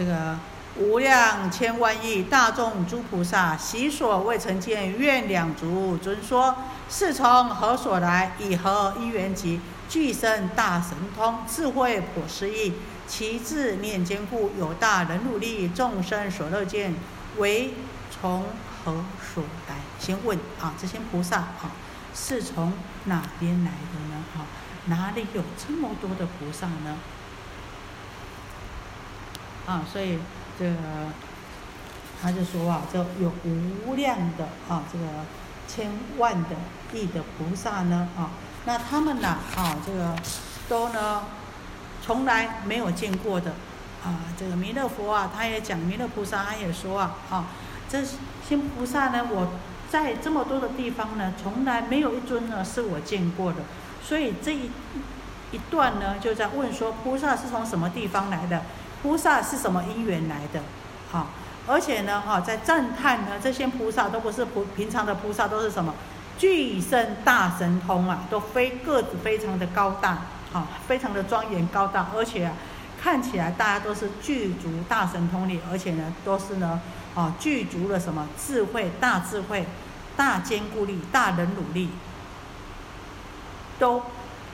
这个无量千万亿大众诸菩萨，习所未曾见，愿两足尊说：是从何所来？以何因缘集？具生大神通，智慧普思议，其智念坚固，有大能努力，众生所乐见，为从何所来？先问啊，这些菩萨啊，是从哪边来的呢？啊，哪里有这么多的菩萨呢？啊，所以这个他就说啊，这有无量的啊，这个千万的亿的菩萨呢啊，那他们呢啊，这个都呢从来没有见过的啊，这个弥勒佛啊，他也讲弥勒菩萨，他也说啊啊，这些菩萨呢，我在这么多的地方呢，从来没有一尊呢是我见过的，所以这一一段呢，就在问说，菩萨是从什么地方来的？菩萨是什么因缘来的？好，而且呢，哈，在赞叹呢，这些菩萨都不是普平常的菩萨，都是什么具身大神通啊，都非个子非常的高大，好，非常的庄严高大，而且啊，看起来大家都是具足大神通力，而且呢，都是呢，啊，具足了什么智慧、大智慧、大坚固力、大能努力，都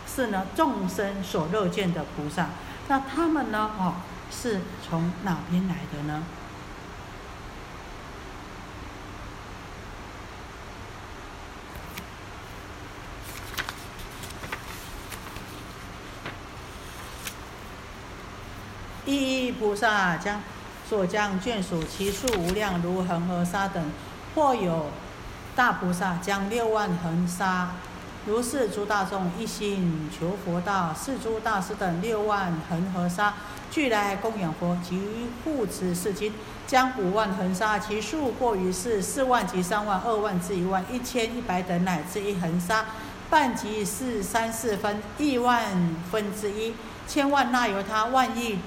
是呢众生所乐见的菩萨。那他们呢，哈？是从哪边来的呢？一菩萨将所将眷属其数无量，如恒河沙等；或有大菩萨将六万恒沙，如是诸大众一心求佛道，是诸大师等六万恒河沙。俱来供养佛及护持世经，将五万恒沙，其数过于是四万及三万、二万至一万、一千一百等，乃至一恒沙，半即是三四分亿万分之一，千万那由他万亿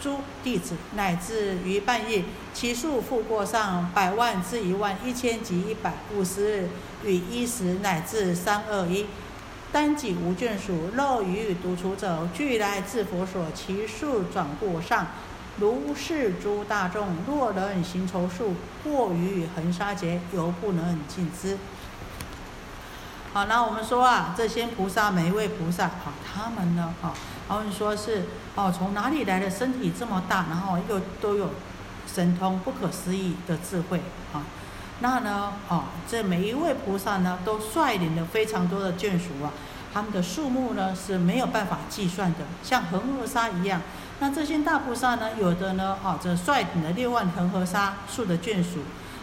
诸弟子，乃至于半亿，其数复过上百万至一万、一千及一百、五十与一十，乃至三二一。单己无眷属，乐于独处者，俱来自佛所，其数转过上。如是诸大众，若能行筹数，过于恒沙劫，犹不能尽之。好，那我们说啊，这些菩萨，每一位菩萨，好，他们呢，哈，他们说是，哦，从哪里来的身体这么大，然后又都有神通，不可思议的智慧，啊。那呢，哦，这每一位菩萨呢，都率领了非常多的眷属啊，他们的数目呢是没有办法计算的，像恒河沙一样。那这些大菩萨呢，有的呢，哦，这率领了六万恒河沙数的眷属。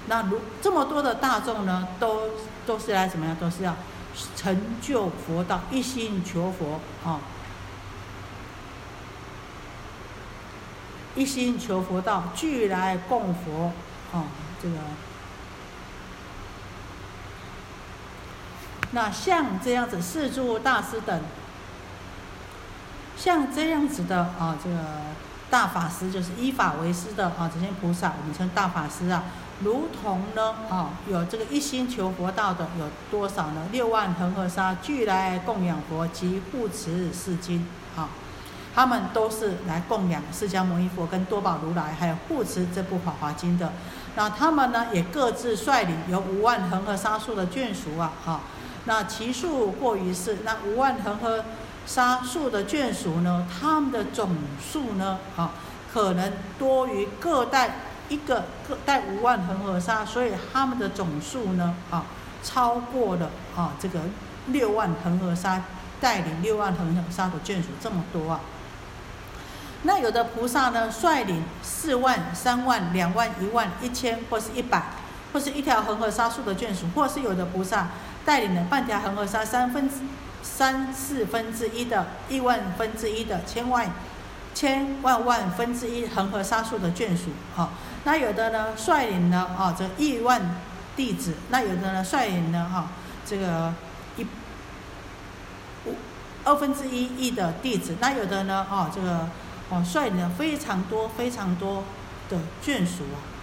那如这么多的大众呢，都都是来怎么样？都是要成就佛道，一心求佛，啊，一心求佛道，俱来供佛，啊，这个。那像这样子四诸大师等，像这样子的啊，这个大法师就是依法为师的啊，这些菩萨我们称大法师啊，如同呢啊，有这个一心求佛道的有多少呢？六万恒河沙俱来供养佛及护持世经啊，他们都是来供养释迦牟尼佛跟多宝如来，还有护持这部法华经的。那他们呢，也各自率领有五万恒河沙数的眷属啊，哈。那其数过于是，那五万恒河沙数的眷属呢？他们的总数呢？啊，可能多于各带一个各带五万恒河沙，所以他们的总数呢？啊，超过了啊这个六万恒河沙带领六万恒河沙的眷属这么多啊。那有的菩萨呢，率领四万、三万、两万、一万、一千，或是一百，或是一条恒河沙数的眷属，或是有的菩萨。带领了半条恒河沙三分之三四分之一的亿万分之一的千万千万万分之一恒河沙数的眷属，哈，那有的呢率领了啊这亿万弟子，那有的呢率领了哈这个一五二分之一亿的弟子，那有的呢啊这个哦率领了非常多非常多的眷属啊。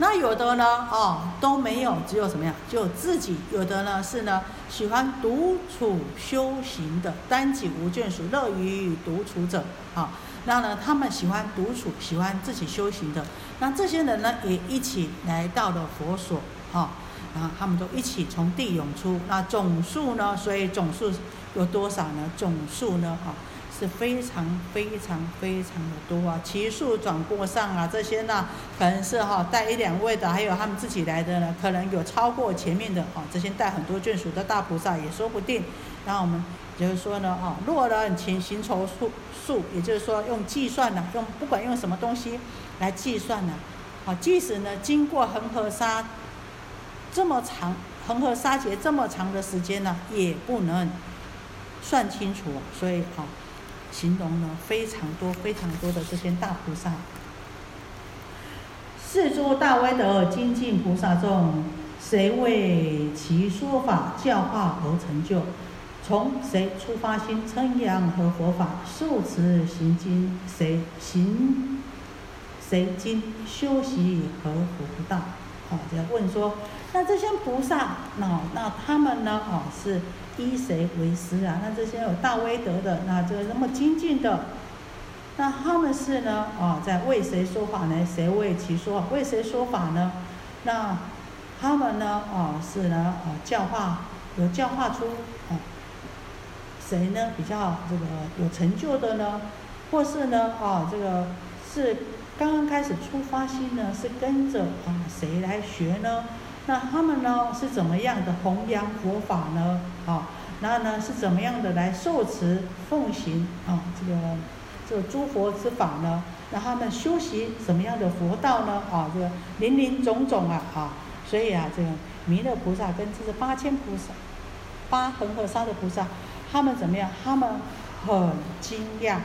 那有的呢，哦，都没有，只有什么呀？就自己有的呢，是呢，喜欢独处修行的，单己无眷属，乐于独处者，啊，那呢，他们喜欢独处，喜欢自己修行的。那这些人呢，也一起来到了佛所，哈，然后他们都一起从地涌出。那总数呢？所以总数有多少呢？总数呢？哈。是非常非常非常的多啊，奇数转过上啊，这些呢可能是哈带一两位的，还有他们自己来的呢，可能有超过前面的啊，这些带很多眷属的大菩萨也说不定。那我们就是说呢，哦，若人行行筹数数，也就是说用计算呢，用不管用什么东西来计算呢，啊，即使呢经过恒河沙这么长，恒河沙劫这么长的时间呢，也不能算清楚，所以啊。形容了非常多非常多的这些大菩萨，四诸大威德精进菩萨众，谁为其说法教化而成就？从谁出发心称扬和佛法受持行经？谁行？谁经修习和佛道？好，在问说，那这些菩萨，那那他们呢？哦，是。依谁为师啊？那这些有大威德的，那这个那么精进的，那他们是呢？啊，在为谁说法呢？谁为其说？为谁说法呢？那他们呢？啊，是呢？啊，教化有教化出啊，谁呢？比较这个有成就的呢？或是呢？啊，这个是刚刚开始出发心呢？是跟着啊谁来学呢？那他们呢是怎么样的弘扬佛法呢？啊，然后呢是怎么样的来受持奉行啊？这个这个诸佛之法呢？那他们修习什么样的佛道呢？啊，这个林林总总啊，啊，所以啊，这个弥勒菩萨跟这是八千菩萨、八恒河沙的菩萨，他们怎么样？他们很惊讶，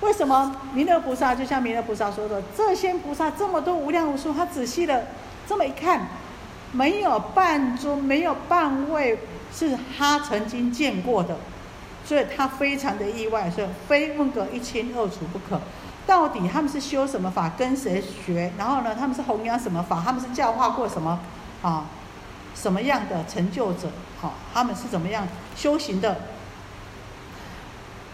为什么弥勒菩萨就像弥勒菩萨说的，这些菩萨这么多无量无数，他仔细的这么一看。没有半尊，没有半位是他曾经见过的，所以他非常的意外，所以非问个一清二楚不可。到底他们是修什么法，跟谁学？然后呢，他们是弘扬什么法？他们是教化过什么啊？什么样的成就者？好，他们是怎么样修行的？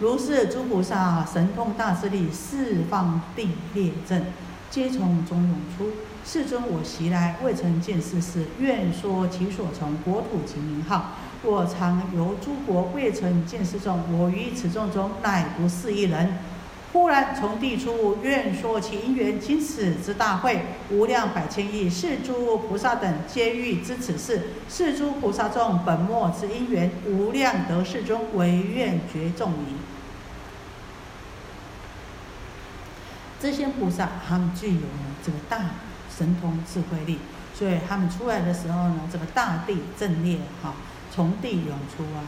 如是诸菩萨神通大势力，四方地列阵，皆从中涌出。世尊，我昔来未曾见世事，愿说其所从国土及名号。我常游诸国，未曾见世众。我于此众中，乃不是一人。忽然从地出，愿说其因缘。今此之大会，无量百千亿世诸菩萨等，皆欲知此事。世诸菩萨众，本末之因缘，无量得世尊，唯愿觉众矣。这些菩萨，他们具有这个大。神通智慧力，所以他们出来的时候呢，这个大地震裂，哈，从地涌出啊。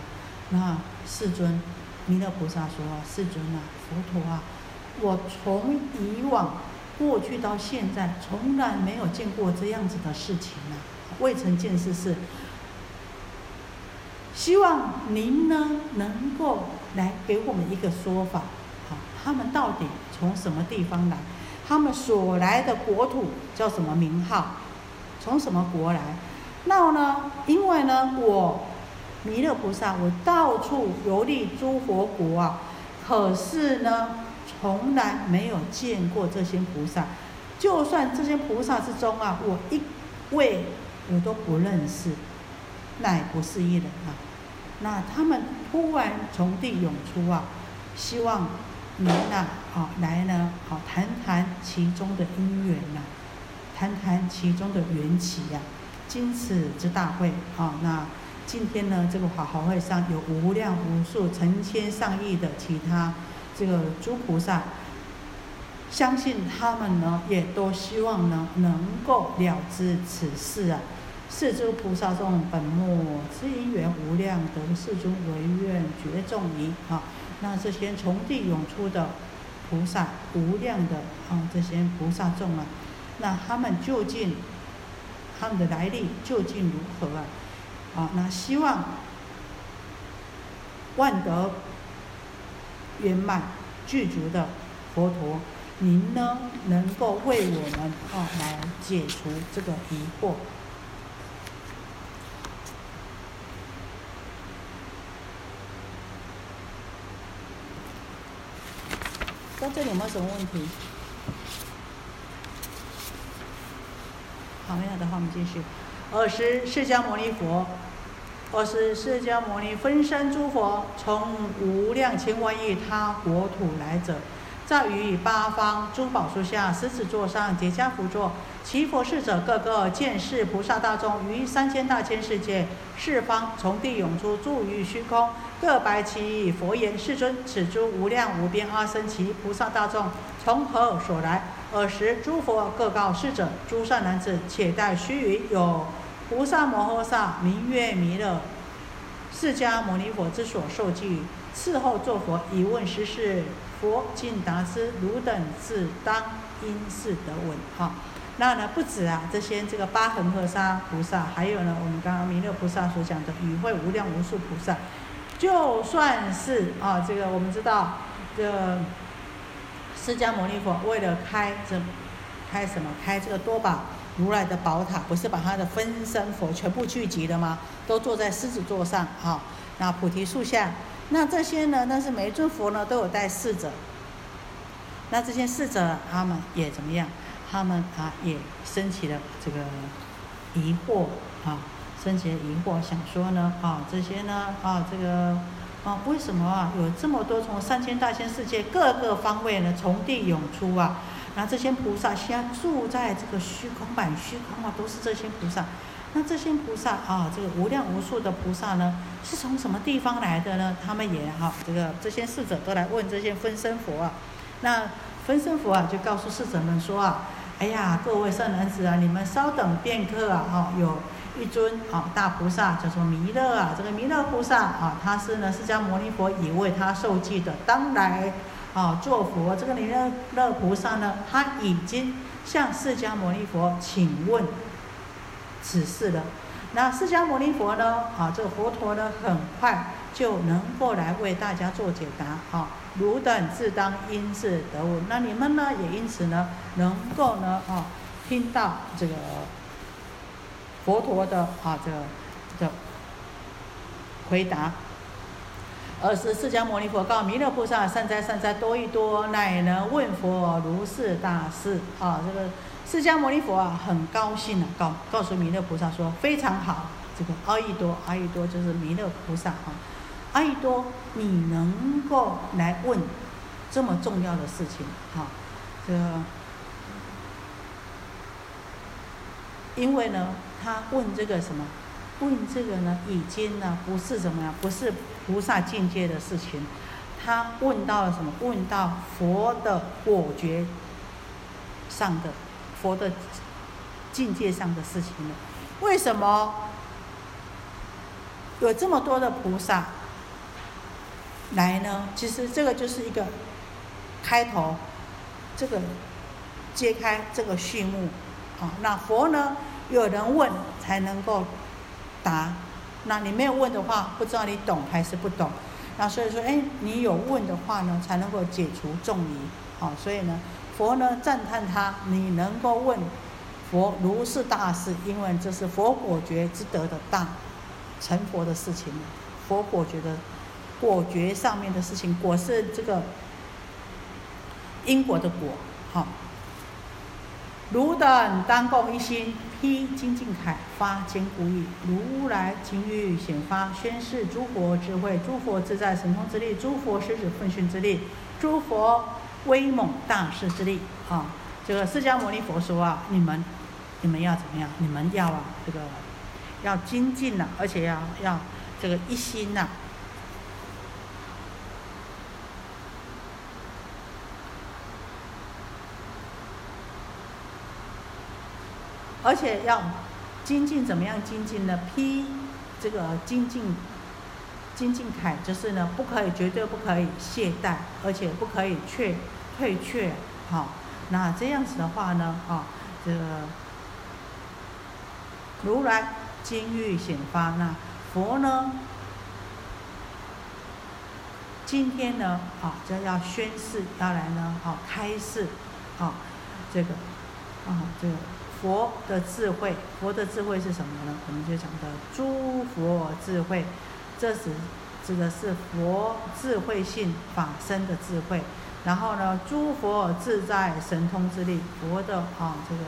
那世尊弥勒菩萨说：“世尊啊，佛陀啊，我从以往过去到现在，从来没有见过这样子的事情啊，未曾见世事。希望您呢，能够来给我们一个说法，好，他们到底从什么地方来？”他们所来的国土叫什么名号？从什么国来？那呢？因为呢，我弥勒菩萨，我到处游历诸佛国啊，可是呢，从来没有见过这些菩萨。就算这些菩萨之中啊，我一位我都不认识，乃不是一人啊。那他们突然从地涌出啊，希望。您呐，好来呢，好谈谈其中的因缘呐，谈谈其中的缘起呀。今此之大会，啊，那今天呢，这个法华会上有无量无数、成千上亿的其他这个诸菩萨，相信他们呢，也都希望呢，能够了知此事啊。四诸菩萨众本末之因缘无量，得世尊唯愿觉众矣，啊。那这些从地涌出的菩萨，无量的啊，这些菩萨众啊，那他们究竟他们的来历究竟如何啊？啊，那希望万德圆满具足的佛陀，您呢能够为我们啊来解除这个疑惑。这里有没有什么问题？好，没有的话，我们继续。二十释迦牟尼佛，二十释迦牟尼分身诸佛，从无量千万亿他国土来者。在于八方珠宝树下，狮子座上结跏趺坐，其佛侍者个个见是菩萨大众，于三千大千世界四方从地涌出，住于虚空，各白其佛言：世尊，此诸无量无边阿僧祇菩萨大众从何所来？尔时诸佛各告世者：诸善男子，且待须臾，有菩萨摩诃萨名曰弥勒，释迦牟尼佛之所受记，伺候作佛，以问实事。佛尽达斯，汝等自当因是得闻。哈，那呢不止啊，这些这个八恒河沙菩萨，还有呢，我们刚刚弥勒菩萨所讲的与会无量无数菩萨，就算是啊，这个我们知道，这释迦牟尼佛为了开这开什么？开这个多宝如来的宝塔，不是把他的分身佛全部聚集了吗？都坐在狮子座上，哈，那菩提树下。那这些呢？那是每一尊佛呢都有带侍者。那这些侍者他们也怎么样？他们啊也升起了这个疑惑啊，升起了疑惑，想说呢啊这些呢啊这个啊为什么啊有这么多从三千大千世界各个方位呢从地涌出啊？那这些菩萨现住在这个虚空满虚空啊，都是这些菩萨。那这些菩萨啊，这个无量无数的菩萨呢，是从什么地方来的呢？他们也哈，这个这些侍者都来问这些分身佛啊。那分身佛啊，就告诉侍者们说啊，哎呀，各位善男子啊，你们稍等片刻啊，哈，有一尊啊大菩萨叫做弥勒啊，这个弥勒菩萨啊，他是呢释迦牟尼佛已为他受记的，当来啊做佛。这个弥勒勒菩萨呢，他已经向释迦牟尼佛请问。此事的，那释迦牟尼佛呢？啊，这个佛陀呢，很快就能够来为大家做解答。啊，汝等自当因是得闻。那你们呢，也因此呢，能够呢，啊，听到这个佛陀的啊，这个这回答。而是释迦牟尼佛告弥勒菩萨：善哉善哉，多一多，乃能问佛如是大事。啊，这个。释迦牟尼佛啊，很高兴啊，告告诉弥勒菩萨说：“非常好，这个阿逸多，阿逸多就是弥勒菩萨啊。阿逸多，你能够来问这么重要的事情啊？这，因为呢，他问这个什么？问这个呢，已经呢不是怎么样，不是菩萨境界的事情。他问到了什么？问到佛的果觉上的。”佛的境界上的事情了，为什么有这么多的菩萨来呢？其实这个就是一个开头，这个揭开这个序幕啊。那佛呢，有人问才能够答，那你没有问的话，不知道你懂还是不懂。那所以说，哎，你有问的话呢，才能够解除众疑。好，所以呢。佛呢赞叹他，你能够问佛如是大事，因为这是佛果觉之德的大成佛的事情。佛果觉的果觉上面的事情，果是这个因果的果。好，汝等当共一心，披精进铠，发坚固意。如来今欲显发，宣示诸佛智慧，诸佛自在神通之力，诸佛狮子奋训之力，诸佛。威猛大势之力啊！这个释迦牟尼佛说啊，你们，你们要怎么样？你们要啊，这个要精进呐，而且要要这个一心呐，而且要精进怎么样精进呢？披这个精进。精进铠就是呢，不可以，绝对不可以懈怠，而且不可以却退却，好，那这样子的话呢，啊，这个如来金玉显发，那佛呢，今天呢，啊，就要宣誓，要来呢，啊，开示，啊，这个，啊，这个佛的智慧，佛的智慧是什么呢？我们就讲的诸佛智慧。这是指的是佛智慧性法身的智慧，然后呢，诸佛自在神通之力，佛的啊这个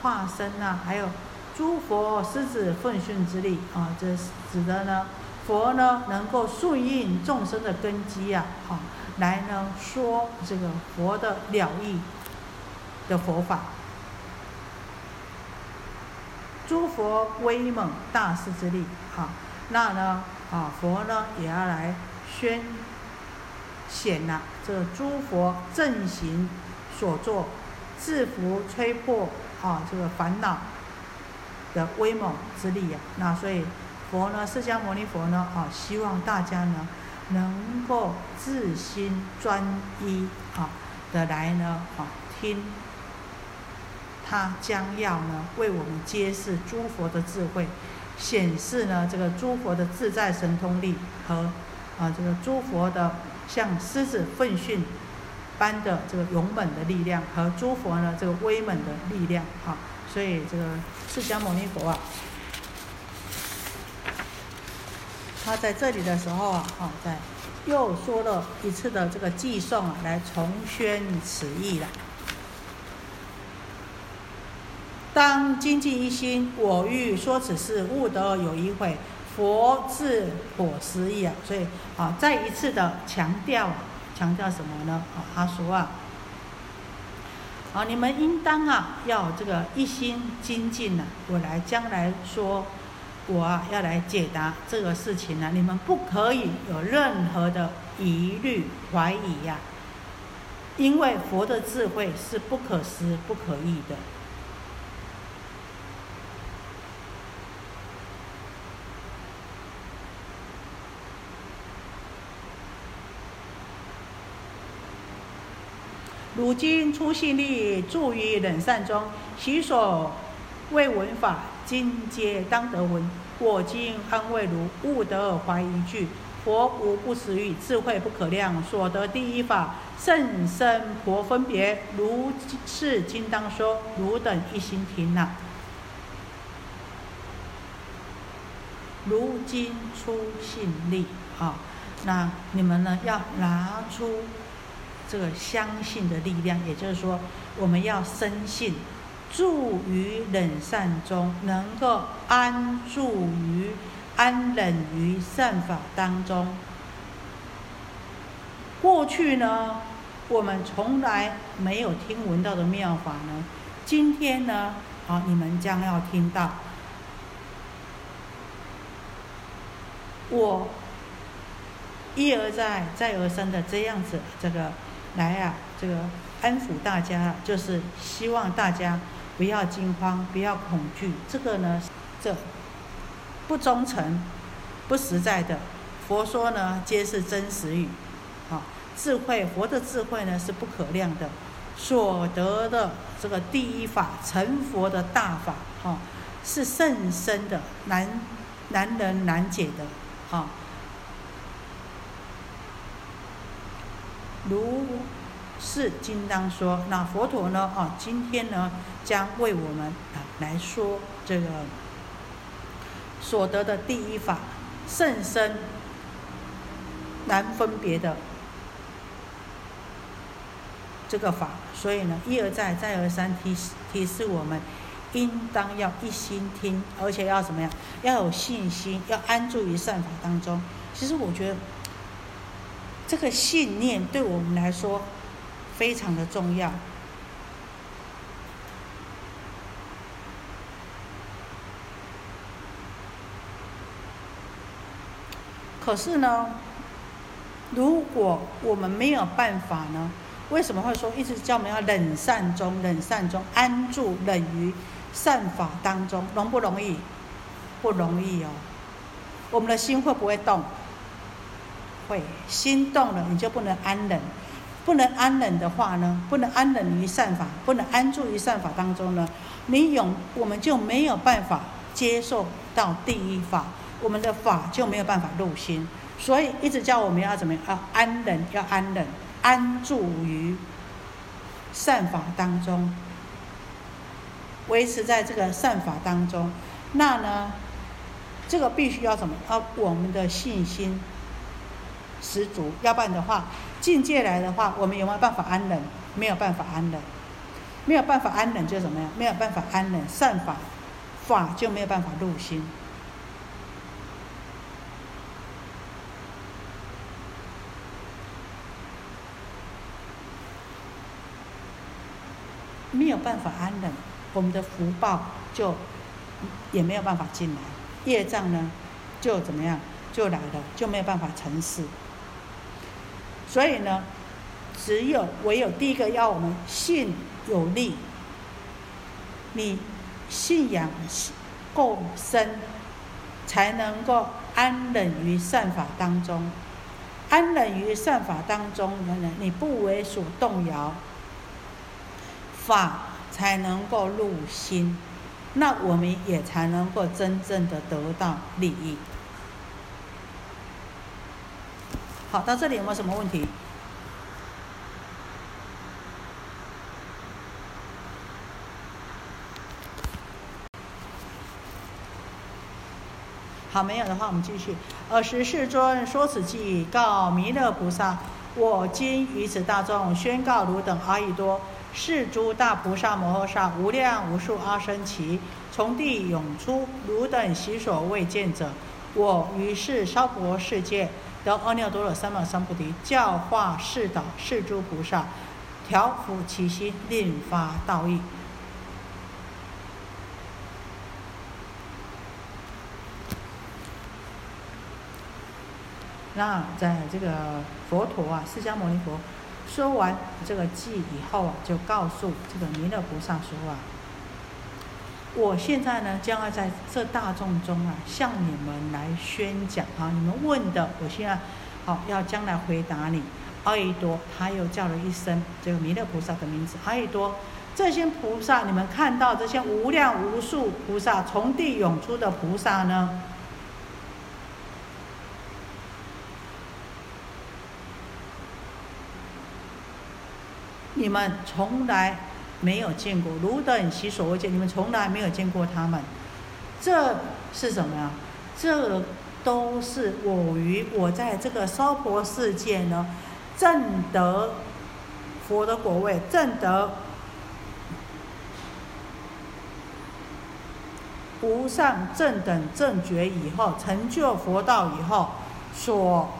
化身呐，还有诸佛狮子奋训之力啊，这是指的呢佛呢能够顺应众生的根基呀，啊，来呢说这个佛的了义的佛法。诸佛威猛大势之力，哈，那呢，啊，佛呢也要来宣显呐，这诸佛正行所作，制服吹破啊这个烦恼的威猛之力呀。那所以佛呢，释迦牟尼佛呢，啊，希望大家呢能够自心专一啊的来呢，啊听。他将要呢为我们揭示诸佛的智慧，显示呢这个诸佛的自在神通力和啊这个诸佛的像狮子奋训般的这个勇猛的力量和诸佛呢这个威猛的力量啊，所以这个释迦牟尼佛啊，他在这里的时候啊，啊在又说了一次的这个寄送啊，来重宣此意了。当精进一心，我欲说此事，悟得有一悔，佛智果实也！所以啊，再一次的强调，强调什么呢？啊，他说啊，啊，你们应当啊，要这个一心精进呢。我来将来说，我啊要来解答这个事情呢，你们不可以有任何的疑虑怀疑呀，因为佛的智慧是不可思不可议的。如今出信力住于冷善中，其所谓闻法，今皆当得闻。我今安慰如，悟得而怀一句：佛无不实语，智慧不可量。所得第一法，甚深佛分别。如是今当说，汝等一心听呐。如今出信力啊，那你们呢要拿出。这个相信的力量，也就是说，我们要深信，住于忍善中，能够安住于安忍于善法当中。过去呢，我们从来没有听闻到的妙法呢，今天呢，好，你们将要听到。我一而再，再而三的这样子，这个。来啊，这个安抚大家，就是希望大家不要惊慌，不要恐惧。这个呢，这不忠诚、不实在的佛说呢，皆是真实语。好，智慧佛的智慧呢是不可量的，所得的这个第一法成佛的大法，哈，是甚深的，难难人难解的，哈。如是今当说，那佛陀呢？啊，今天呢，将为我们啊来说这个所得的第一法，甚深难分别的这个法。所以呢，一而再，再而三提示提示我们，应当要一心听，而且要怎么样？要有信心，要安住于善法当中。其实我觉得。这个信念对我们来说非常的重要。可是呢，如果我们没有办法呢？为什么会说一直叫我们要忍善中、忍善中安住、忍于善法当中？容不容易？不容易哦。我们的心会不会动？会心动了，你就不能安忍，不能安忍的话呢，不能安忍于善法，不能安住于善法当中呢，你永我们就没有办法接受到第一法，我们的法就没有办法入心，所以一直叫我们要怎么样？要安忍，要安忍，安住于善法当中，维持在这个善法当中，那呢，这个必须要什么？啊，我们的信心。十足，要不然的话，境界来的话，我们有没有办法安忍？没有办法安忍，没有办法安忍就怎么样？没有办法安忍善法，法就没有办法入心。没有办法安忍，我们的福报就也没有办法进来，业障呢就怎么样就来了，就没有办法成事。所以呢，只有唯有第一个要我们信有力，你信仰够深，才能够安忍于善法当中，安忍于善法当中，呢，你不为所动摇，法才能够入心，那我们也才能够真正的得到利益。好，到这里有没有什么问题？好，没有的话，我们继续。尔时世尊说此偈，告弥勒菩萨：我今于此大众宣告汝等阿逸多，是诸大菩萨摩诃萨无量无数阿僧祇，从地涌出，汝等悉所未见者。我于是娑婆世界。得阿耨多罗三藐三菩提，教化世导世诸菩萨，调伏其心，令发道义。那在这个佛陀啊，释迦牟尼佛说完这个偈以后啊，就告诉这个弥勒菩萨说啊。我现在呢，将要在这大众中啊，向你们来宣讲啊。你们问的，我现在好要将来回答你。阿逸多，他又叫了一声这个弥勒菩萨的名字。阿逸多，这些菩萨，你们看到这些无量无数菩萨从地涌出的菩萨呢？你们从来。没有见过，汝等其所未见，你们从来没有见过他们。这是什么呀？这都是我于我在这个娑婆世界呢，正得佛的果位，正得无上正等正觉以后，成就佛道以后，所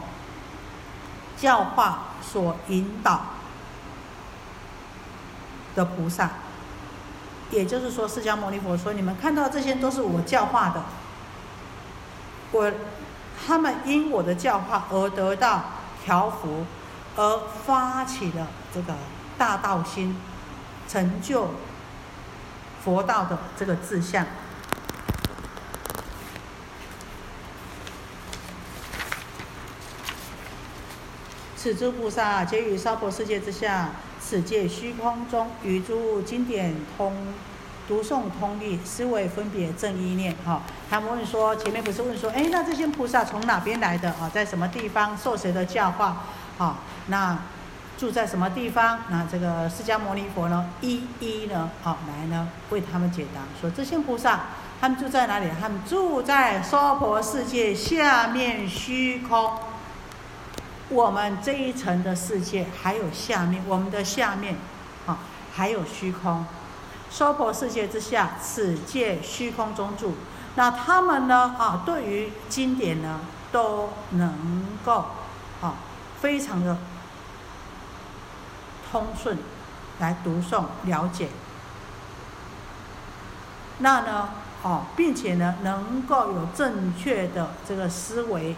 教化、所引导。的菩萨，也就是说，释迦牟尼佛说：“你们看到这些都是我教化的，我他们因我的教化而得到调伏，而发起了这个大道心，成就佛道的这个志向。此诸菩萨皆于娑婆世界之下。”此界虚空中，与诸经典通读诵通义，思维分别正意念。哈，他们问说，前面不是问说，哎，那这些菩萨从哪边来的？啊，在什么地方受谁的教化？好，那住在什么地方？那这个释迦牟尼佛呢，一一呢，好来呢为他们解答，说这些菩萨他们住在哪里？他们住在娑婆世界下面虚空。我们这一层的世界，还有下面，我们的下面，啊，还有虚空，娑婆世界之下，此界虚空中住。那他们呢，啊，对于经典呢，都能够，啊，非常的通顺，来读诵了解。那呢，哦，并且呢，能够有正确的这个思维。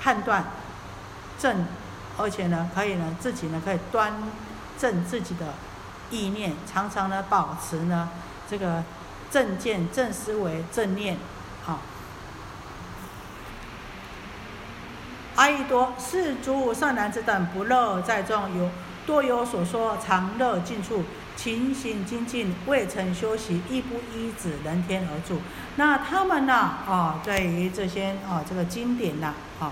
判断正，而且呢，可以呢，自己呢可以端正自己的意念，常常呢保持呢这个正见、正思维、正念，好。阿逸多，是诸善男子等不乐在众，有多有所说，常乐尽处，勤行精进，未曾休息，亦不依止，人天而住。那他们呢？啊，对于这些啊，这个经典呐，啊。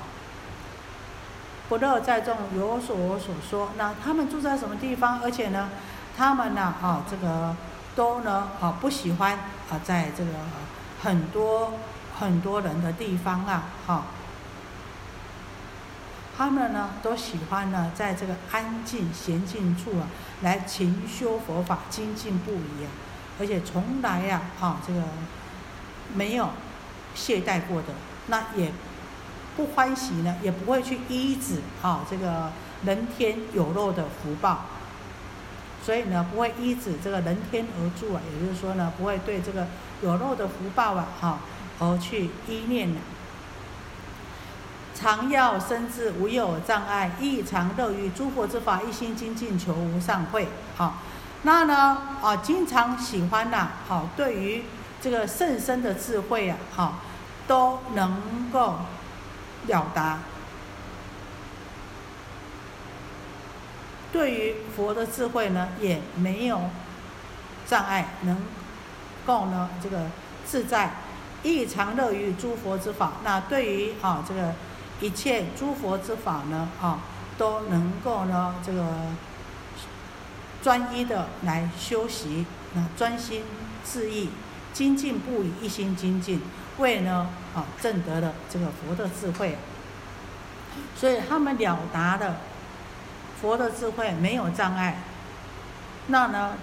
不乐在众，有所所说。那他们住在什么地方？而且呢，他们呢，啊，这个都呢，啊，不喜欢啊，在这个很多很多人的地方啊，哈。他们呢都喜欢呢在这个安静闲静处啊，来勤修佛法，精进不已啊，而且从来呀啊这个没有懈怠过的，那也不欢喜呢，也不会去依止啊这个人天有漏的福报，所以呢不会依止这个人天而住啊，也就是说呢不会对这个有漏的福报啊哈而去依念呢。常要生智，无有障碍，亦常乐于诸佛之法，一心精进求无上慧。好，那呢啊，经常喜欢呐，好，对于这个甚深的智慧啊，好，都能够表达。对于佛的智慧呢，也没有障碍，能够呢这个自在，异常乐于诸佛之法。那对于啊这个。一切诸佛之法呢，啊，都能够呢，这个专一的来修习，那专心致意，精进不已，一心精进，为呢，啊，证得了这个佛的智慧。所以他们了达的佛的智慧没有障碍。那呢，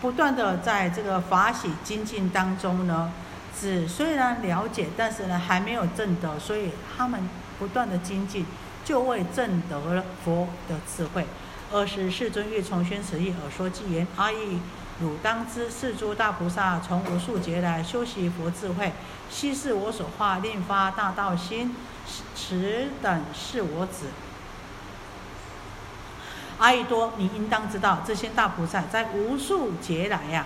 不断的在这个法喜精进当中呢，只虽然了解，但是呢，还没有证得，所以他们。不断的精进，就为证得了佛的智慧。二是世尊欲从宣此意而说偈言：阿逸，汝当知，是诸大菩萨从无数劫来修习佛智慧，悉是我所化，令发大道心。此等是我子。阿逸多，你应当知道，这些大菩萨在无数劫来呀，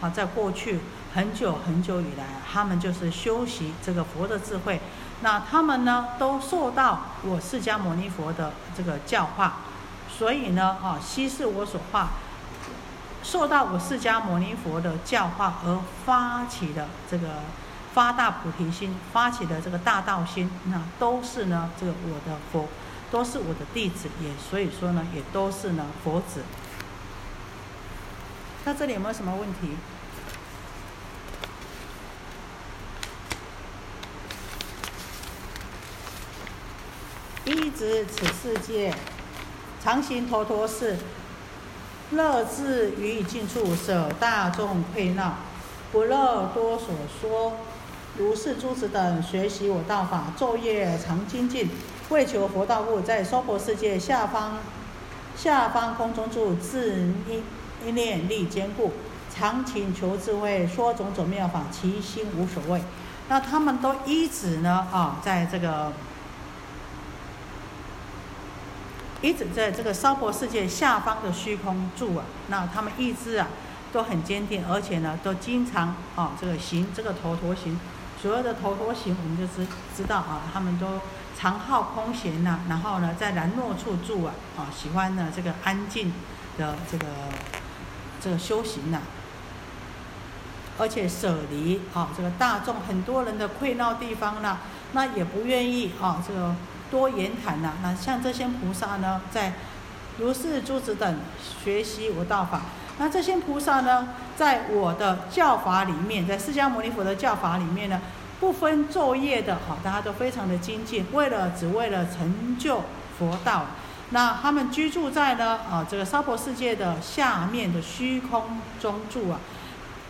啊，在过去很久很久以来，他们就是修习这个佛的智慧。那他们呢，都受到我释迦牟尼佛的这个教化，所以呢，啊，悉是我所化，受到我释迦牟尼佛的教化而发起的这个发大菩提心，发起的这个大道心，那都是呢，这个我的佛，都是我的弟子，也所以说呢，也都是呢佛子。那这里有没有什么问题？一指此世界，常行陀陀事，乐自于以尽处，舍大众愧闹，不乐多所说。如是诸子等学习我道法，昼夜常精进，为求佛道故，在娑婆世界下方下方空中住，自一一念力坚固，常请求智慧，说种种妙法，其心无所谓。那他们都一直呢啊，在这个。一直在这个娑婆世界下方的虚空住啊，那他们意志啊都很坚定，而且呢都经常啊这个行这个头陀行，所有的头陀行我们就知知道啊，他们都常好空闲呐，然后呢在然若处住啊，啊喜欢呢这个安静的这个这个修行呐，而且舍离啊这个大众很多人的溃闹地方呢，那也不愿意啊这个。多言谈呐，那像这些菩萨呢，在如是诸子等学习我道法，那这些菩萨呢，在我的教法里面，在释迦牟尼佛的教法里面呢，不分昼夜的，好，大家都非常的精进，为了只为了成就佛道，那他们居住在呢，啊，这个娑婆世界的下面的虚空中住啊，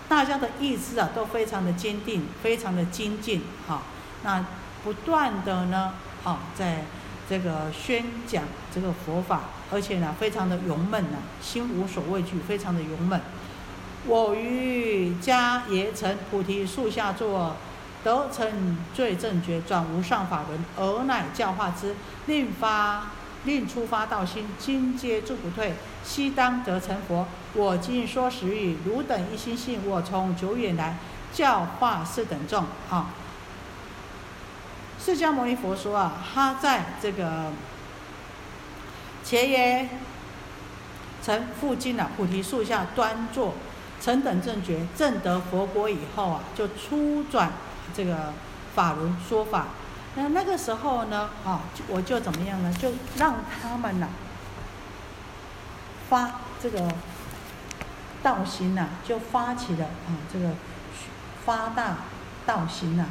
大家的意志啊，都非常的坚定，非常的精进，好，那不断的呢。啊，在这个宣讲这个佛法，而且呢，非常的勇猛呢，心无所畏惧，非常的勇猛。我于迦耶城菩提树下坐，得成最正觉，转无上法轮，而乃教化之，令发令出发道心，今皆诸不退，悉当得成佛。我今说时语，汝等一心信，我从久远来教化是等众。啊。释迦牟尼佛说啊，他在这个前耶城附近啊，菩提树下端坐，成等正觉，正得佛果以后啊，就出转这个法轮说法。那那个时候呢，啊，我就怎么样呢？就让他们呢发这个道心呐，就发起了啊这个发大道心呐。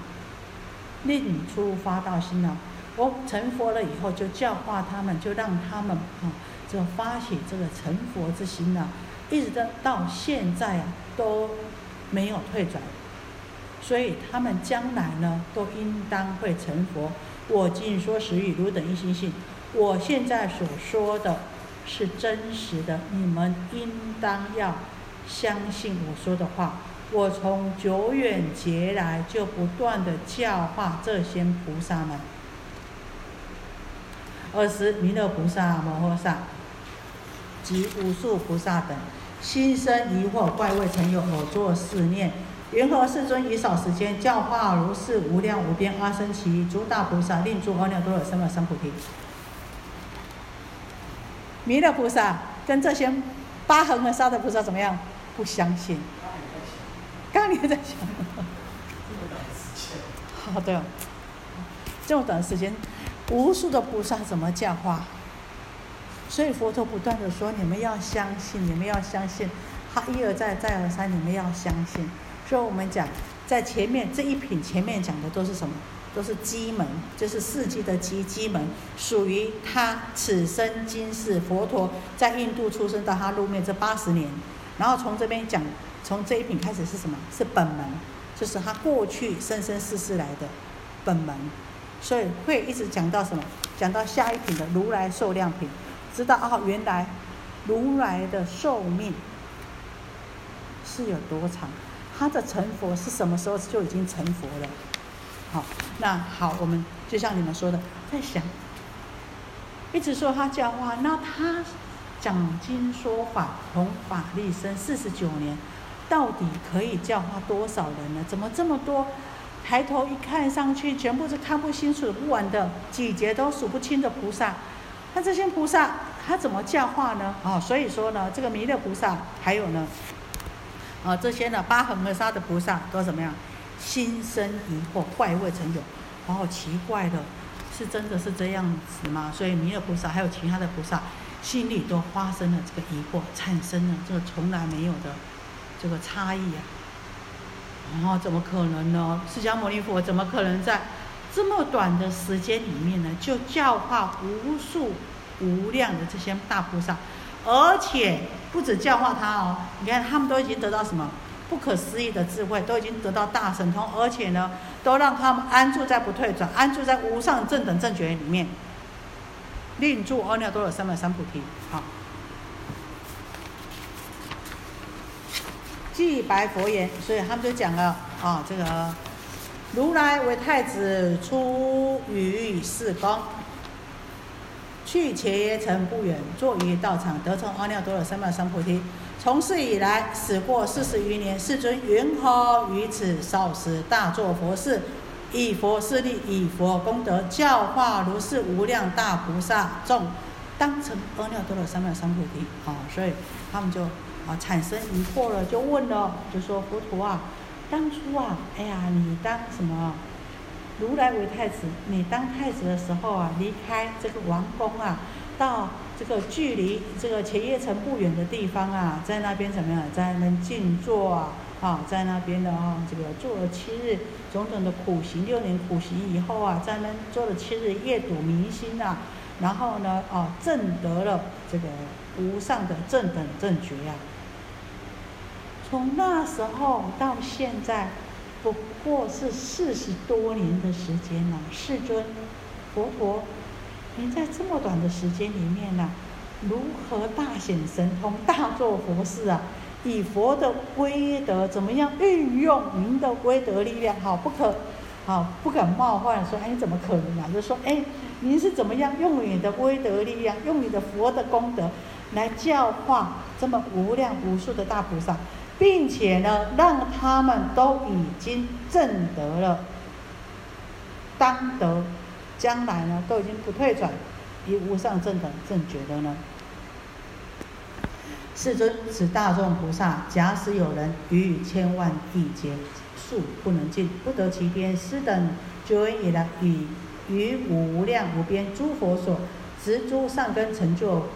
令你出发道心呢，我成佛了以后，就教化他们，就让他们啊，就发起这个成佛之心呐，一直到到现在啊，都没有退转。所以他们将来呢，都应当会成佛。我今说实语，汝等一心信。我现在所说的是真实的，你们应当要相信我说的话。我从久远劫来就不断的教化这些菩萨们。二十弥勒菩萨摩诃萨及无数菩萨等，心生疑惑，怪未曾有，我作思念：云何世尊以少时间教化如是无量无边阿僧祇诸大菩萨，令诸阿耨多罗三藐三菩提？弥勒菩萨跟这些八恒河沙的菩萨怎么样？不相信。你在想，好的，这么短时间，无数的菩萨怎么教化？所以佛陀不断的说：你们要相信，你们要相信。他一而再，再而三，你们要相信。所以我们讲，在前面这一品前面讲的都是什么？都是机门，就是四季的机机门，属于他此生今世佛陀在印度出生到他入灭这八十年，然后从这边讲，从这一品开始是什么？是本门，就是他过去生生世世来的本门，所以会一直讲到什么？讲到下一品的如来寿量品，知道哦，原来如来的寿命是有多长？他的成佛是什么时候就已经成佛了？好，那好，我们就像你们说的，在想，一直说他教化，那他讲经说法，弘法立身四十九年，到底可以教化多少人呢？怎么这么多？抬头一看上去，全部是看不清楚不完的，几节都数不清的菩萨。那这些菩萨他怎么教化呢？啊，所以说呢，这个弥勒菩萨，还有呢，啊，这些呢八恒河沙的菩萨都怎么样？心生疑惑，怪未曾有。然后奇怪的，是真的是这样子吗？所以弥勒菩萨还有其他的菩萨，心里都发生了这个疑惑，产生了这个从来没有的这个差异啊。然后怎么可能呢？释迦牟尼佛怎么可能在这么短的时间里面呢，就教化无数无量的这些大菩萨，而且不止教化他哦，你看他们都已经得到什么？不可思议的智慧都已经得到大神通，而且呢，都让他们安住在不退转，安住在无上正等正觉里面，令住阿耨多罗三藐三菩提。好，祭白佛言，所以他们就讲了啊，这个如来为太子出于四宫，去伽耶城不远，坐于道场，得成阿耨多罗三藐三菩提。从世以来，始过四十余年，世尊云何于此少时大作佛事，以佛势力，以佛功德，教化如是无量大菩萨众，当成阿耨多罗三藐三菩提。啊，所以他们就啊产生疑惑了，就问了，就说佛陀啊，当初啊，哎呀，你当什么？如来为太子，你当太子的时候啊，离开这个王宫啊，到。这个距离这个前叶城不远的地方啊，在那边怎么样？在那边静坐啊，啊，在那边的啊，这个做了七日种种的苦行，六年苦行以后啊，在那做了七日夜睹明星啊，然后呢，啊，证得了这个无上的正等正觉呀。从那时候到现在，不过是四十多年的时间了，世尊，佛陀。您在这么短的时间里面呢，如何大显神通、大做佛事啊？以佛的威德怎么样运用您的威德力量？好，不可，好，不敢冒犯说，哎，你怎么可能啊？就说，哎，您是怎么样用你的威德力量，用你的佛的功德来教化这么无量无数的大菩萨，并且呢，让他们都已经证得了当得。将来呢，都已经不退转，以无上正等正觉的呢。世尊，此大众菩萨，假使有人于千万亿劫数不能尽，不得其边，斯等久远以来，与于无量无边诸佛所执诸上根成就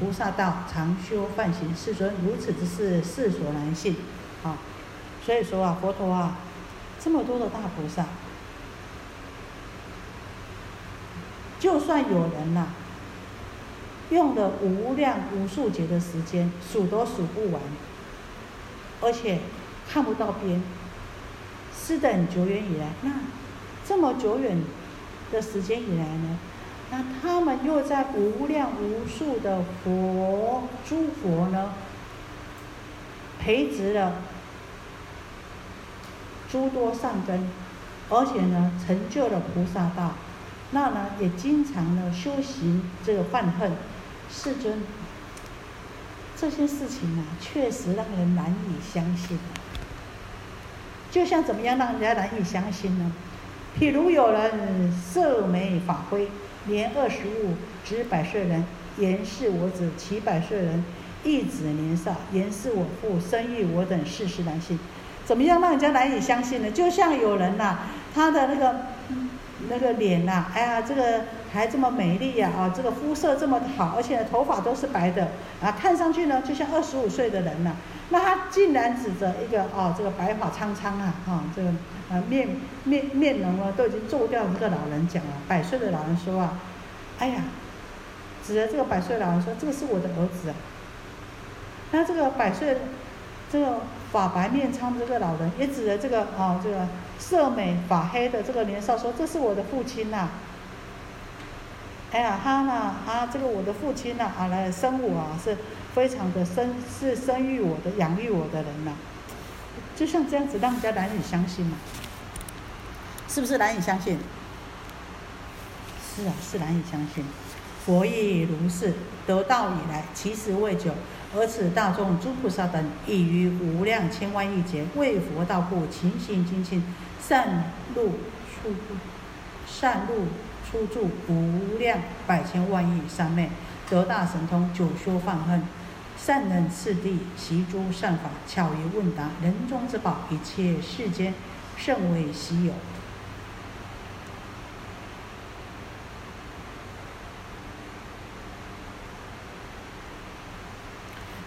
菩萨道，常修梵行。世尊，如此之事，世所难信。啊，所以说啊，佛陀啊，这么多的大菩萨。就算有人呐，用了无量无数劫的时间，数都数不完，而且看不到边。是等久远以来，那这么久远的时间以来呢？那他们又在无量无数的佛诸佛呢，培植了诸多善根，而且呢，成就了菩萨道。那呢，也经常呢修行这个犯恨。世尊，这些事情啊，确实让人难以相信。就像怎么样让人家难以相信呢？譬如有人色美法辉。年二十五，值百岁人，言是我子；其百岁人，一子年少，言是我父，生育我等，世事难信。怎么样让人家难以相信呢？就像有人呐，他的那个那个脸呐，哎呀，这个还这么美丽呀，啊，这个肤色这么好，而且头发都是白的，啊，看上去呢，就像二十五岁的人呐。那他竟然指着一个哦，这个白发苍苍啊，啊，这个啊面面面容啊都已经皱掉这个老人讲了，百岁的老人说啊，哎呀，指着这个百岁老人说，这个是我的儿子啊。那这个百岁这个发白面苍的这个老人也指着这个啊，这个色美发黑的这个年少说，这是我的父亲呐。哎呀，他呢，他这个我的父亲呢，啊来生我啊是。非常的生是生育我的养育我的人呐，就像这样子让人家难以相信嘛，是不是难以相信？是啊，是难以相信。佛亦如是，得道以来，其实未久，而此大众诸菩萨等，已于无量千万亿劫，为佛道故，勤行精进，善入出住，善入出住无量百千万亿三昧，得大神通，久修放恨。善人次第习诸善法，巧于问答，人中之宝，一切世间甚为稀有。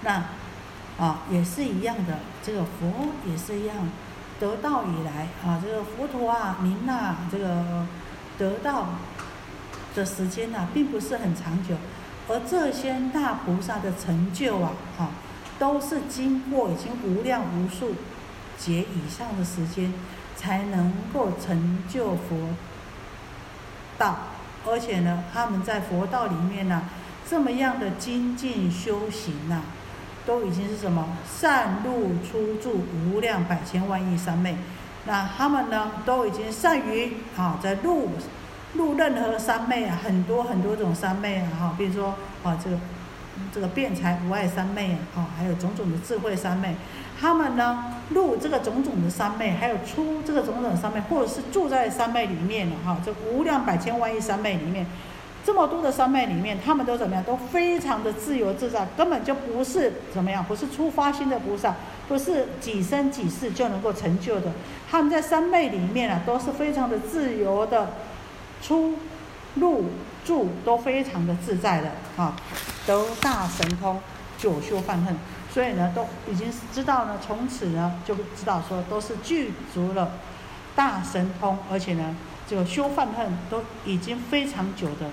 那啊，也是一样的，这个佛也是一样，得道以来啊，这个佛陀啊，您呐，这个得到的时间呢，并不是很长久。而这些大菩萨的成就啊，哈，都是经过已经无量无数劫以上的时间，才能够成就佛道。而且呢，他们在佛道里面呢，这么样的精进修行呐，都已经是什么善入出住无量百千万亿三昧。那他们呢，都已经善于啊，在入。入任何三昧啊，很多很多种三昧啊，哈，比如说啊，这个这个辩才无碍三昧啊，哈，还有种种的智慧三昧，他们呢入这个种种的三昧，还有出这个种种三昧，或者是住在三昧里面了哈，这无量百千万亿三昧里面，这么多的三昧里面，他们都怎么样？都非常的自由自在，根本就不是怎么样，不是出发心的菩萨，不是几生几世就能够成就的，他们在三昧里面啊，都是非常的自由的。出入住都非常的自在的啊，得大神通，久修犯恨，所以呢，都已经知道呢，从此呢就知道说都是具足了大神通，而且呢，这个修犯恨都已经非常久的，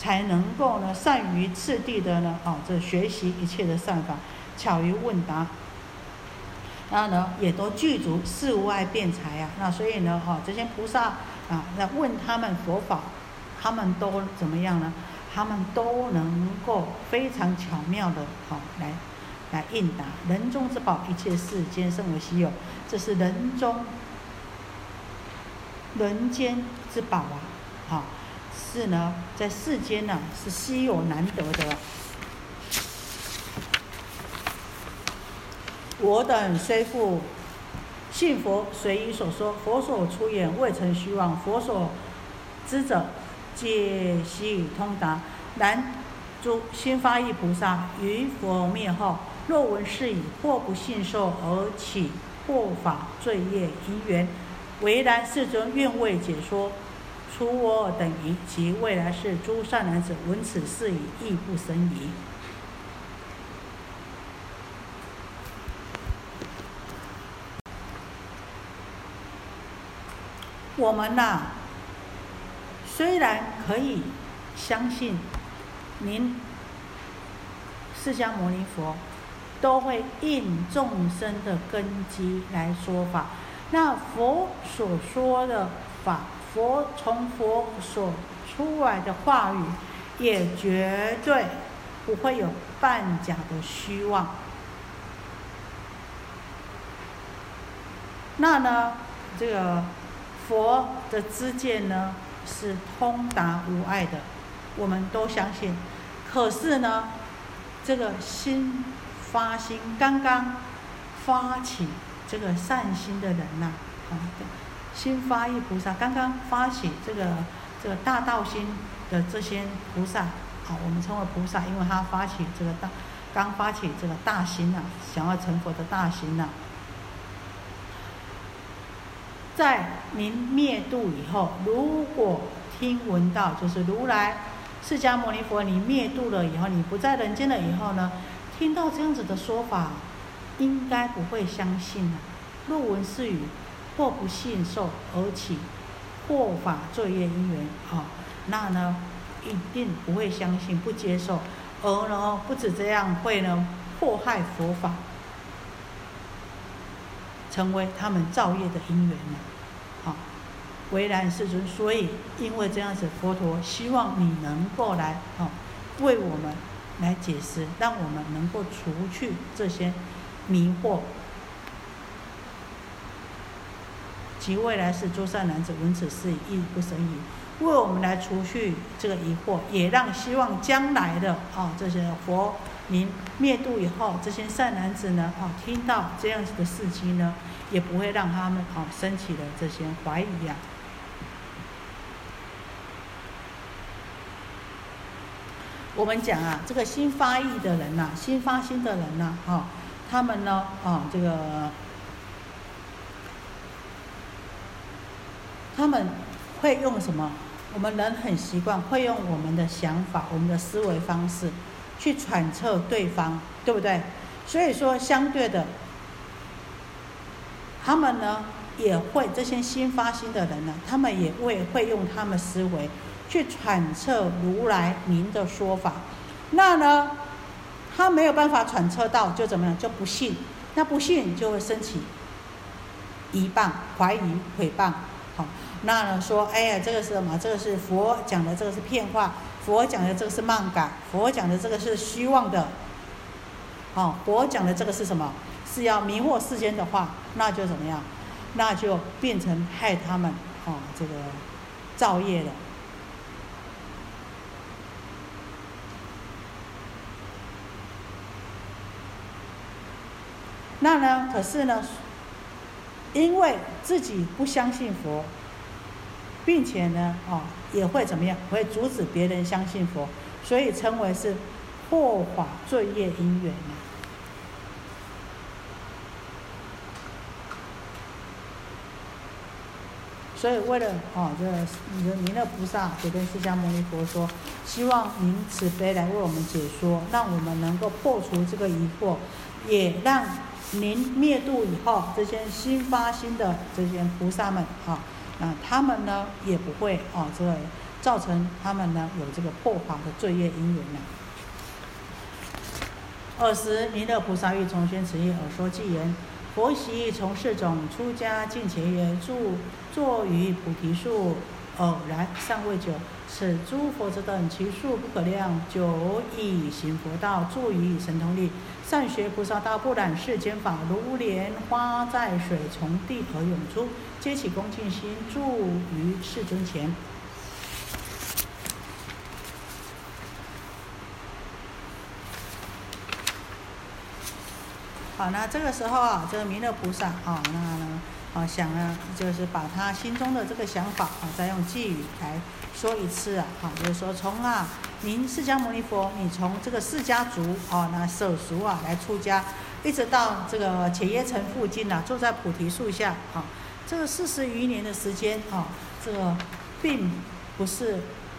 才能够呢善于次第的呢啊，这学习一切的善法，巧于问答，然后呢也都具足四无碍辩才啊，那所以呢哈，这些菩萨。啊，那问他们佛法，他们都怎么样呢？他们都能够非常巧妙的，好来来应答。人中之宝，一切世间甚为稀有。这是人中人间之宝啊！好，是呢，在世间呢是稀有难得的。我等虽复。信佛随意所说，佛所出言未曾虚妄，佛所知者皆悉通达。然诸心发意菩萨于佛灭后，若闻是已，或不信受而起破法罪业因缘，唯然世尊愿为解说，除我等疑，及未来世诸善男子闻此事已，亦不生疑。我们呐，虽然可以相信您释迦牟尼佛都会应众生的根基来说法，那佛所说的法，佛从佛所出来的话语，也绝对不会有半假的虚妄。那呢，这个佛的知见呢是通达无碍的，我们都相信。可是呢，这个心发心刚刚发起这个善心的人呐，啊，心发意菩萨刚刚发起这个这个大道心的这些菩萨，啊，我们称为菩萨，因为他发起这个大刚发起这个大心呐，想要成佛的大心呐。在您灭度以后，如果听闻到就是如来释迦牟尼佛，你灭度了以后，你不在人间了以后呢，听到这样子的说法，应该不会相信了。若闻是语，或不信受而起破法罪业因缘，啊，那呢一定不会相信，不接受，而呢不止这样，会呢迫害佛法。成为他们造业的因缘了，啊，为难世尊。所以，因为这样子，佛陀希望你能够来，啊，为我们来解释，让我们能够除去这些迷惑。即未来是诸善男子闻此事亦不生疑，为我们来除去这个疑惑，也让希望将来的啊这些佛。您灭度以后，这些善男子呢，哦，听到这样子的事迹呢，也不会让他们哦升起了这些怀疑啊。我们讲啊，这个新发意的人呐，新发心的人呐，哦，他们呢，哦，这个他们会用什么？我们人很习惯会用我们的想法、我们的思维方式。去揣测对方，对不对？所以说，相对的，他们呢也会这些新发心的人呢，他们也会会用他们思维去揣测如来您的说法。那呢，他没有办法揣测到，就怎么样？就不信。那不信就会升起疑谤、怀疑、诽谤。好，那呢说，哎呀，这个是什么？这个是佛讲的，这个是骗话。佛讲的这个是慢感，佛讲的这个是虚妄的，哦，佛讲的这个是什么？是要迷惑世间的话，那就怎么样？那就变成害他们哦，这个造业了。那呢？可是呢？因为自己不相信佛。并且呢，哦，也会怎么样？会阻止别人相信佛，所以称为是破法罪业因缘。所以为了哦，这个弥勒菩萨就跟释迦牟尼佛说，希望您慈悲来为我们解说，让我们能够破除这个疑惑，也让您灭度以后这些新发心的这些菩萨们，哈。那他们呢也不会哦，这个造成他们呢有这个破法的罪业因缘呢。二十弥勒菩萨欲从宣此意而说偈言：佛习从世种出家进前缘，住坐于菩提树，偶然尚未久。此诸佛之等，其数不可量，久已行佛道，助于神通力，善学菩萨道，不染世间法，如莲花在水，从地而涌出，皆起恭敬心，住于世尊前。好，那这个时候啊，这个弥勒菩萨啊，那？啊，想呢，就是把他心中的这个想法啊，再用寄语来说一次啊，就是说从啊，您释迦牟尼佛，你从这个释迦族啊，那舍俗啊来出家，一直到这个且耶城附近呐，坐在菩提树下啊，这个四十余年的时间啊，这个并不是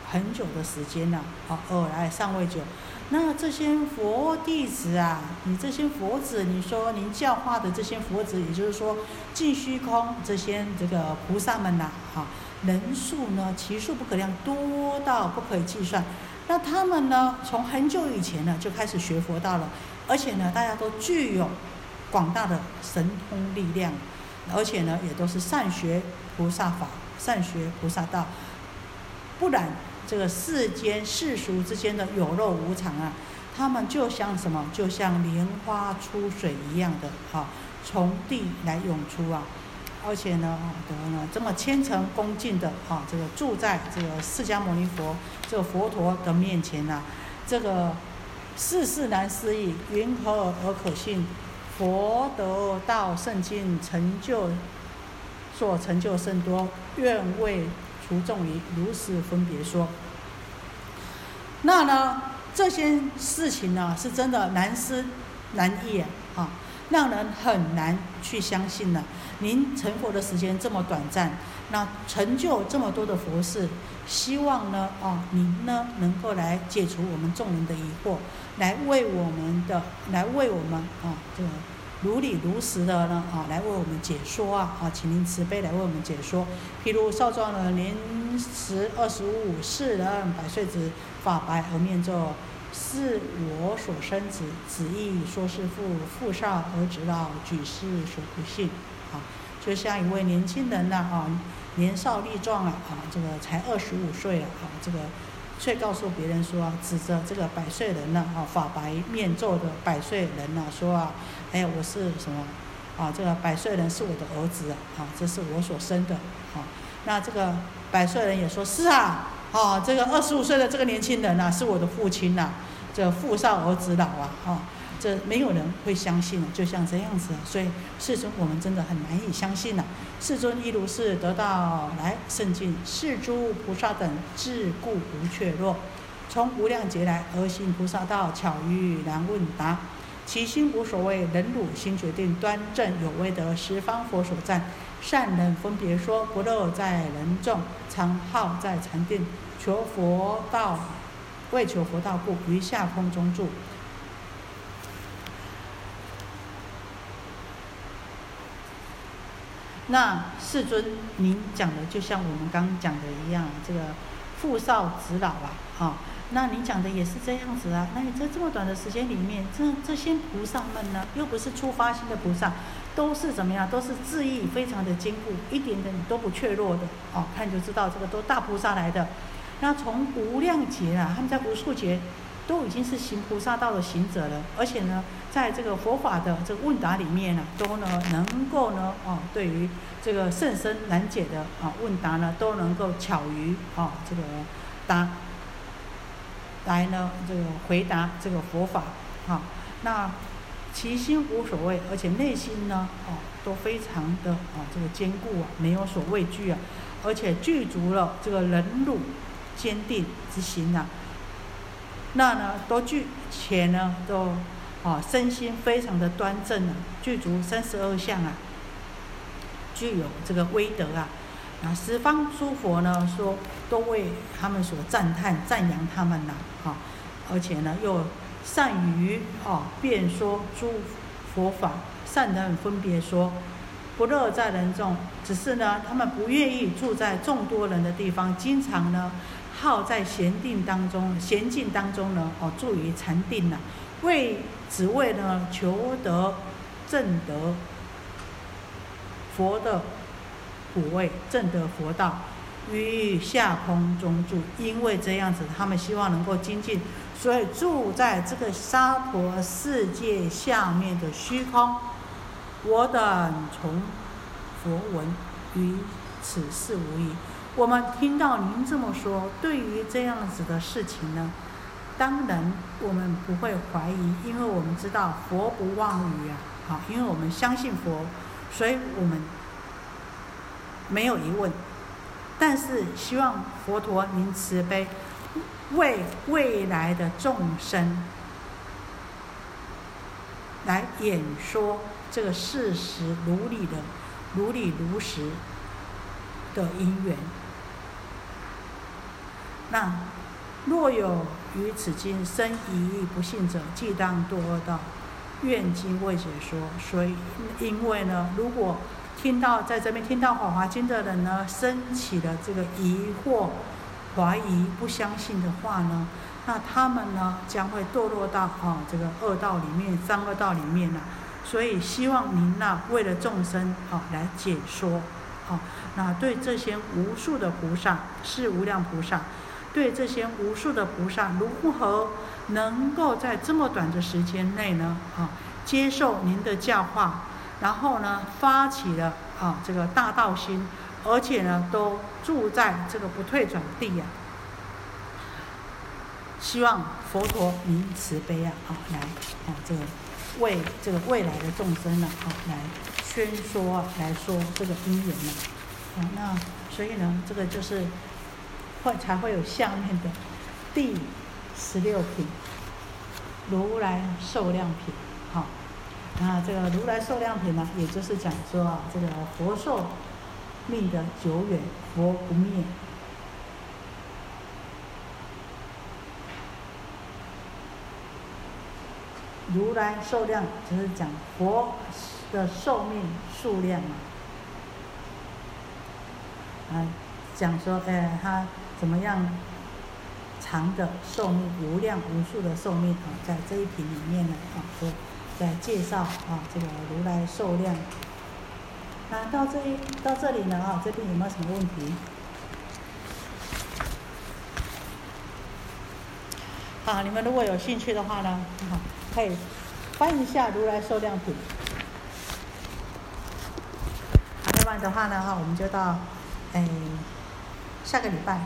很久的时间呐，啊，偶尔来尚未久，那这些佛弟子啊，你这些佛子，你说您教化的这些佛子，也就是说尽虚空这些这个菩萨们呐，哈，人数呢，其数不可量，多到不可以计算。那他们呢，从很久以前呢就开始学佛道了，而且呢，大家都具有广大的神通力量，而且呢，也都是善学菩萨法，善学菩萨道，不然。这个世间世俗之间的有肉无常啊，他们就像什么？就像莲花出水一样的哈，从地来涌出啊！而且呢，得呢这么虔诚恭敬的啊，这个住在这个释迦牟尼佛这个佛陀的面前呐，这个世事难思议，云何而可信？佛得道圣经成就所成就甚多，愿为。除众于如是分别说，那呢这些事情呢是真的难思难议啊，让人很难去相信呢。您成佛的时间这么短暂，那成就这么多的佛事，希望呢啊您呢能够来解除我们众人的疑惑，来为我们的来为我们啊这个。如理如实的呢啊，来为我们解说啊啊，请您慈悲来为我们解说。譬如少壮呢，年十二十五，世人百岁子，发白而面皱，是我所生子，子亦说是父，父少而子老，举世所不信。啊，就像一位年轻人呢啊，年少力壮啊啊，这个才二十五岁了啊，这个。却告诉别人说，指着这个百岁人呢，啊，发白面皱的百岁人呢，说啊，哎，我是什么？啊，这个百岁人是我的儿子啊，这是我所生的，啊，那这个百岁人也说是啊，啊，这个二十五岁的这个年轻人呐，是我的父亲呐，这父少儿子老啊，啊。这没有人会相信就像这样子，所以世尊我们真的很难以相信呐。世尊亦如是得到来圣境，世诸菩萨等自故无怯弱，从无量劫来而行菩萨道，巧于难问答，其心无所谓，忍辱心决定，端正有威德，十方佛所赞，善人分别说，不乐在人众，常好在禅定，求佛道，为求佛道故，于下空中住。那世尊，您讲的就像我们刚刚讲的一样，这个父少子老啊，啊，那您讲的也是这样子啊。那你在这么短的时间里面，这这些菩萨们呢，又不是出发心的菩萨，都是怎么样？都是智意非常的坚固，一点点都不怯弱的。哦，看就知道这个都大菩萨来的。那从无量劫啊，他们在无数劫。都已经是行菩萨道的行者了，而且呢，在这个佛法的这个问答里面呢，都呢能够呢，哦，对于这个甚深难解的啊问答呢，都能够巧于啊这个答来呢这个回答这个佛法啊，那其心无所谓，而且内心呢，哦，都非常的啊这个坚固啊，没有所畏惧啊，而且具足了这个忍辱坚定之心呐。那呢，都具且呢，都啊，身心非常的端正啊，具足三十二相啊，具有这个威德啊，啊，十方诸佛呢说都为他们所赞叹赞扬他们呐，啊，而且呢又善于啊辩说诸佛法，善能分别说，不乐在人众，只是呢他们不愿意住在众多人的地方，经常呢。好在闲定当中，闲静当中呢，哦，住于禅定呢，为只为呢求得正得佛的果位，正得佛道，于下空中住。因为这样子，他们希望能够精进，所以住在这个沙陀世界下面的虚空。我等从佛闻于此事无疑。我们听到您这么说，对于这样子的事情呢，当然我们不会怀疑，因为我们知道佛不妄语啊，好，因为我们相信佛，所以我们没有疑问。但是希望佛陀您慈悲，为未来的众生来演说这个事实，如理的如理如实的因缘。那若有于此经生疑义不信者，即当堕恶道。愿经未解说。所以，因为呢，如果听到在这边听到《法华经》的人呢，升起了这个疑惑、怀疑、不相信的话呢，那他们呢将会堕落到啊这个恶道里面、三恶道里面了。所以，希望您呢为了众生啊来解说啊，那对这些无数的菩萨是无量菩萨，对这些无数的菩萨如何能够在这么短的时间内呢啊接受您的教化？然后呢，发起了啊这个大道心，而且呢，都住在这个不退转地呀。希望佛陀您慈悲啊，啊来啊这个为这个未来的众生呢，啊来宣说啊来说这个因缘呢，啊那所以呢，这个就是会才会有下面的第十六品如来受量品，啊。这个如来寿量品呢，也就是讲说啊，这个佛寿命的久远，佛不灭。如来寿量就是讲佛的寿命数量嘛，啊，讲说哎他怎么样长的寿命，无量无数的寿命啊，在这一品里面呢啊，在介绍啊，这个如来寿量。那到这里到这里呢啊，这边有没有什么问题？好，你们如果有兴趣的话呢，好，可以翻一下如来寿量品。要不然的话呢哈，我们就到哎下个礼拜。